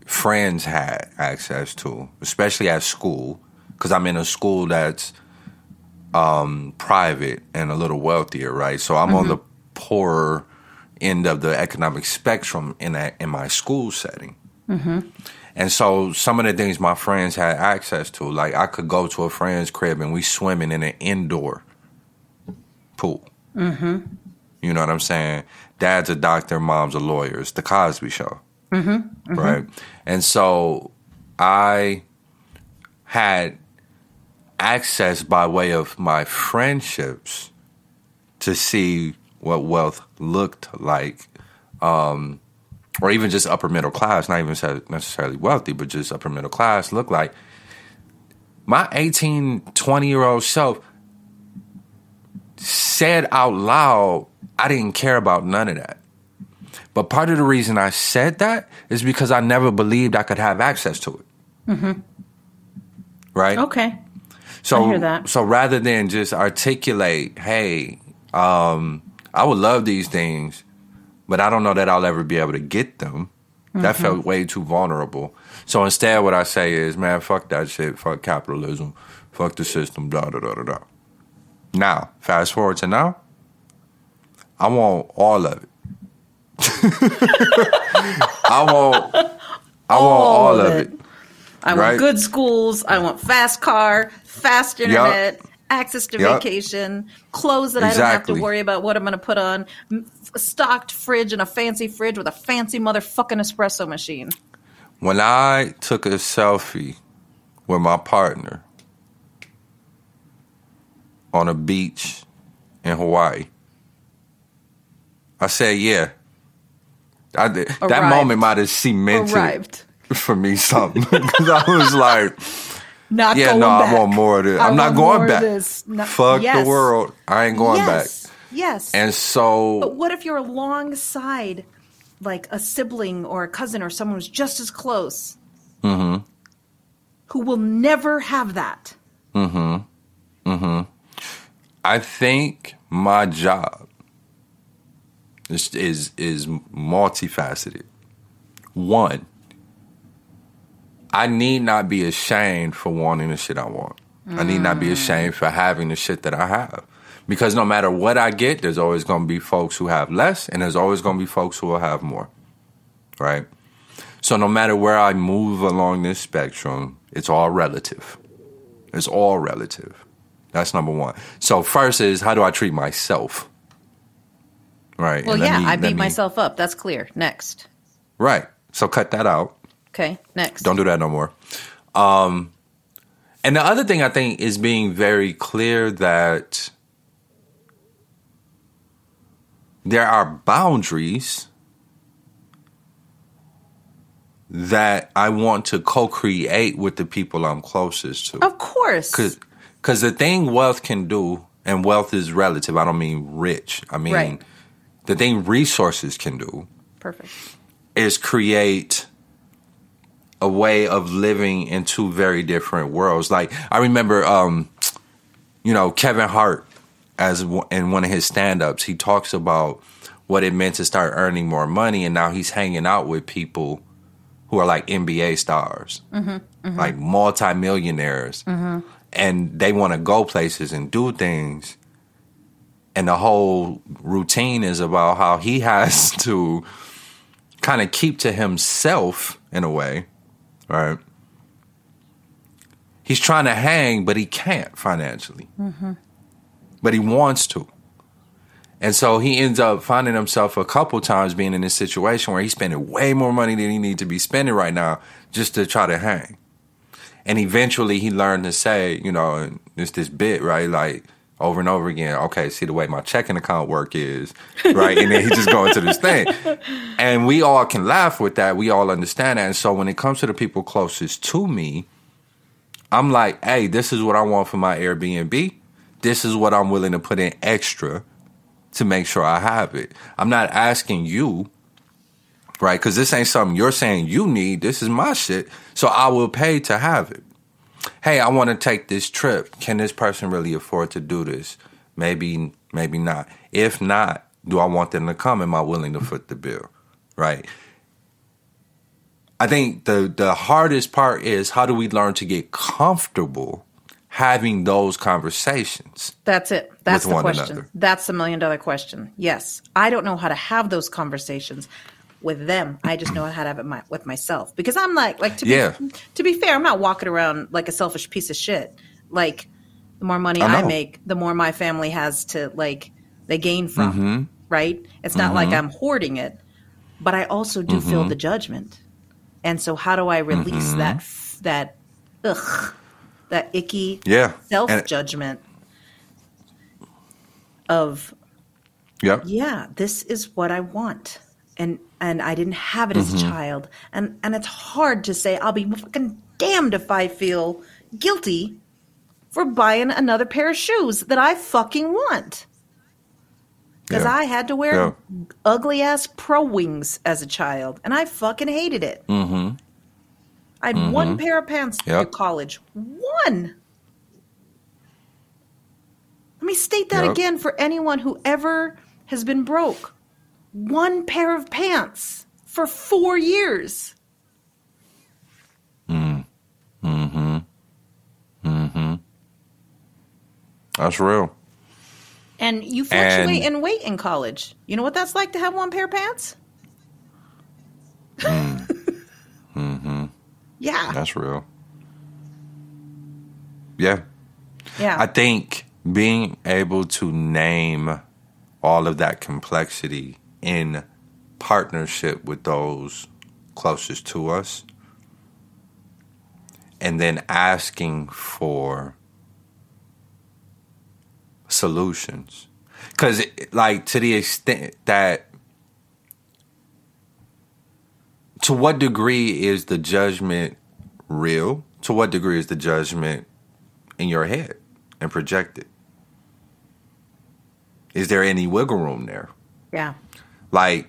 friends had access to, especially at school, because I'm in a school that's um, private and a little wealthier, right? So I'm on the poorer end of the economic spectrum in that in my school setting. And so some of the things my friends had access to, like I could go to a friend's crib and we swimming in an indoor pool. Mm-hmm. You know what I'm saying? Dad's a doctor, mom's a lawyer. It's the Cosby Show, mm-hmm. right? And so I had access by way of my friendships to see what wealth looked like, um, or even just upper middle class, not even necessarily wealthy, but just upper middle class looked like. My 18, 20 year old self said out loud, I didn't care about none of that. But part of the reason I said that is because I never believed I could have access to it. Mm-hmm. Right? Okay. So, I hear that. so rather than just articulate, hey, um, I would love these things, but I don't know that I'll ever be able to get them. Mm-hmm. That felt way too vulnerable. So instead, what I say is, man, fuck that shit. Fuck capitalism. Fuck the system. Da da da da da. Now, fast forward to now, I want all of it. I want, I all want all of it. it. I right? want good schools. I want fast car, fast internet, yep. access to yep. vacation, clothes that exactly. I don't have to worry about what I'm going to put on, a stocked fridge and a fancy fridge with a fancy motherfucking espresso machine. When I took a selfie with my partner on a beach in Hawaii. I said, yeah. I did. That moment might have cemented Arrived. for me something because I was like, not yeah, no, back. I want more of this. I am not going back. No, Fuck yes. the world. I ain't going yes. back. Yes. And so, but what if you're alongside, like a sibling or a cousin or someone who's just as close, mm-hmm. who will never have that? Mm-hmm. Mm-hmm. I think my job is is, is multifaceted. One, I need not be ashamed for wanting the shit I want. Mm. I need not be ashamed for having the shit that I have. Because no matter what I get, there's always going to be folks who have less, and there's always going to be folks who will have more. Right? So no matter where I move along this spectrum, it's all relative. It's all relative. That's number one. So first is how do I treat myself? Right. Well, yeah, me, I beat me, myself up. That's clear. Next. Right. So cut that out. Okay. Next. Don't do that no more. Um, and the other thing I think is being very clear that there are boundaries that I want to co-create with the people I'm closest to. Of course. Because the thing wealth can do, and wealth is relative. I don't mean rich. I mean right. the thing resources can do. Perfect. Is create a way of living in two very different worlds. Like I remember, um, you know, Kevin Hart as in one of his stand-ups, he talks about what it meant to start earning more money, and now he's hanging out with people who are like NBA stars, mm-hmm, mm-hmm. like multimillionaires. Mm-hmm and they want to go places and do things and the whole routine is about how he has to kind of keep to himself in a way right he's trying to hang but he can't financially mm-hmm. but he wants to and so he ends up finding himself a couple times being in this situation where he's spending way more money than he needs to be spending right now just to try to hang and eventually he learned to say, you know, it's this bit, right? Like over and over again, okay, see the way my checking account work is, right? and then he just go into this thing. And we all can laugh with that. We all understand that. And so when it comes to the people closest to me, I'm like, hey, this is what I want for my Airbnb. This is what I'm willing to put in extra to make sure I have it. I'm not asking you right? Because this ain't something you're saying you need. This is my shit. So I will pay to have it. Hey, I want to take this trip. Can this person really afford to do this? Maybe, maybe not. If not, do I want them to come? Am I willing to foot the bill? Right. I think the the hardest part is how do we learn to get comfortable having those conversations? That's it. That's the question. Another. That's the million dollar question. Yes. I don't know how to have those conversations with them. I just know how to have it my, with myself because I'm like, like to be, yeah. to be fair, I'm not walking around like a selfish piece of shit. Like, The more money I I, make, the more my family has to like they gain from. Mm-hmm. Right? It's not like I'm hoarding it, but I also do feel Mm-hmm. the judgment. And so, how do I release that f- that ugh that icky Yeah. self judgment of Yep. yeah, this is what I want. And and I didn't have it as Mm-hmm. a child. And and it's hard to say I'll be fucking damned if I feel guilty for buying another pair of shoes that I fucking want. Because Yeah. I had to wear Yeah. ugly ass pro wings as a child, and I fucking hated it. Mm-hmm. I had one pair of pants Yep. through college. One. Let me state that Yep. again for anyone who ever has been broke. One pair of pants for four years. Mm. Hmm. Mm. Hmm. That's real. And you fluctuate And- in weight in college. You know what that's like to have one pair of pants? Mm. Hmm. Yeah. That's real. Yeah. Yeah. I think being able to name all of that complexity in partnership with those closest to us. And then asking for solutions. Because like to the extent that to what degree is the judgment real? To what degree is the judgment in your head and projected? Is there any wiggle room there? Yeah. Like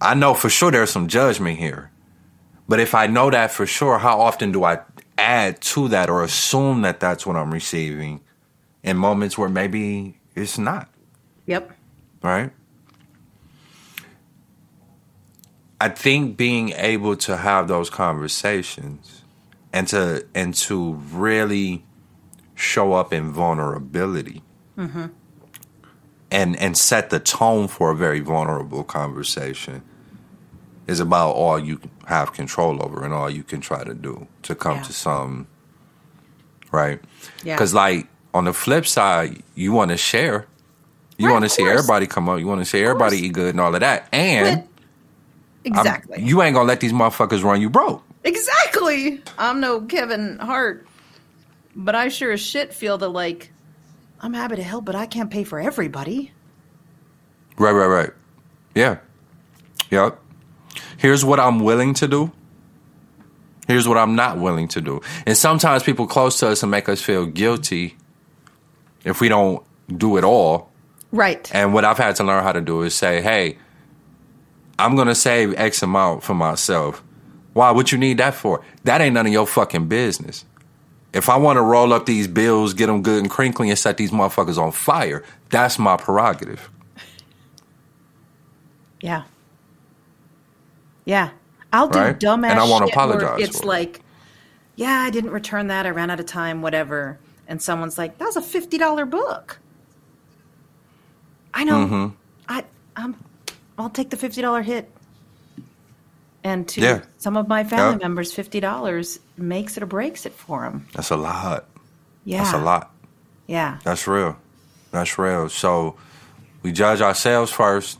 i know for sure there's some judgment here but if i know that for sure how often do i add to that or assume that that's what i'm receiving in moments where maybe it's not Yep. right? I think being able to have those conversations and to and to really show up in vulnerability mm-hmm. And and set the tone for a very vulnerable conversation is about all you have control over and all you can try to do to come Yeah. to some right Yeah. because like on the flip side you want to share you Right, want to see everybody come up you want to see everybody eat good and all of that and But- exactly. you ain't gonna let these motherfuckers run you broke Exactly. I'm no Kevin Hart, but I sure as shit feel the like I'm happy to help, but I can't pay for everybody. Right, right, right. Yeah. Yep. Here's what I'm willing to do. Here's what I'm not willing to do. And sometimes people close to us and make us feel guilty if we don't do it all. Right. And what I've had to learn how to do is say, hey, I'm going to save X amount for myself. Why? What you need that for? That ain't none of your fucking business. If I want to roll up these bills, get them good and crinkly, and set these motherfuckers on fire, that's my prerogative. Yeah. Yeah. I'll do Right? dumbass And I shit where apologize It's like, yeah, I didn't return that. I ran out of time, whatever. And someone's like, that was a $50 book. I know. Mm-hmm. I, I'm, I'll take the $50 hit. And to Yeah. some of my family Yeah. members, $50 makes it or breaks it for them. That's a lot. Yeah. That's a lot. Yeah. That's real. That's real. So we judge ourselves first,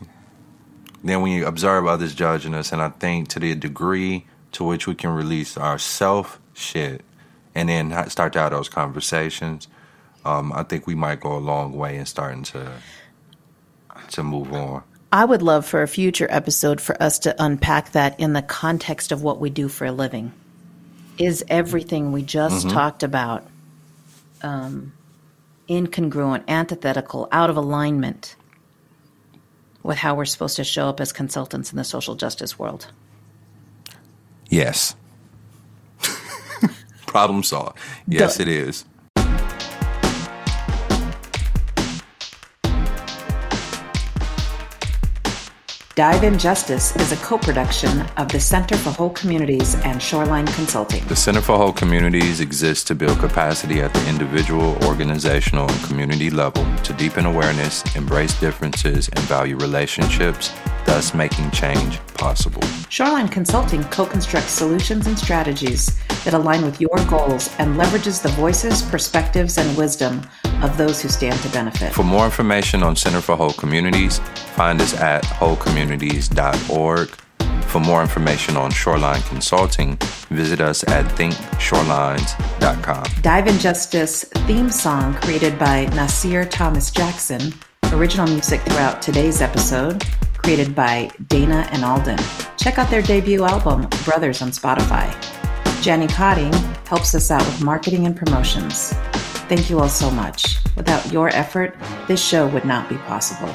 then we observe others judging us. And I think to the degree to which we can release our self shit and then start to have those conversations, um, I think we might go a long way in starting to to move on. I would love for a future episode for us to unpack that in the context of what we do for a living. Is everything we just talked about um, incongruent, antithetical, out of alignment with how we're supposed to show up as consultants in the social justice world? Yes. Problem solved. Yes, it is. Dive in Justice is a co production of the Center for Whole Communities and Shoreline Consulting. The Center for Whole Communities exists to build capacity at the individual, organizational, and community level to deepen awareness, embrace differences, and value relationships thus making change possible. Shoreline Consulting co constructs solutions and strategies that align with your goals and leverages the voices, perspectives, and wisdom of those who stand to benefit. For more information on Center for Whole Communities, find us at wholecommunities.org. For more information on Shoreline Consulting, visit us at thinkshorelines.com. Dive in Justice theme song created by Nasir Thomas Jackson. Original music throughout today's episode created by Dana and Alden. Check out their debut album, Brothers, on Spotify. Jenny Cotting helps us out with marketing and promotions. Thank you all so much. Without your effort, this show would not be possible.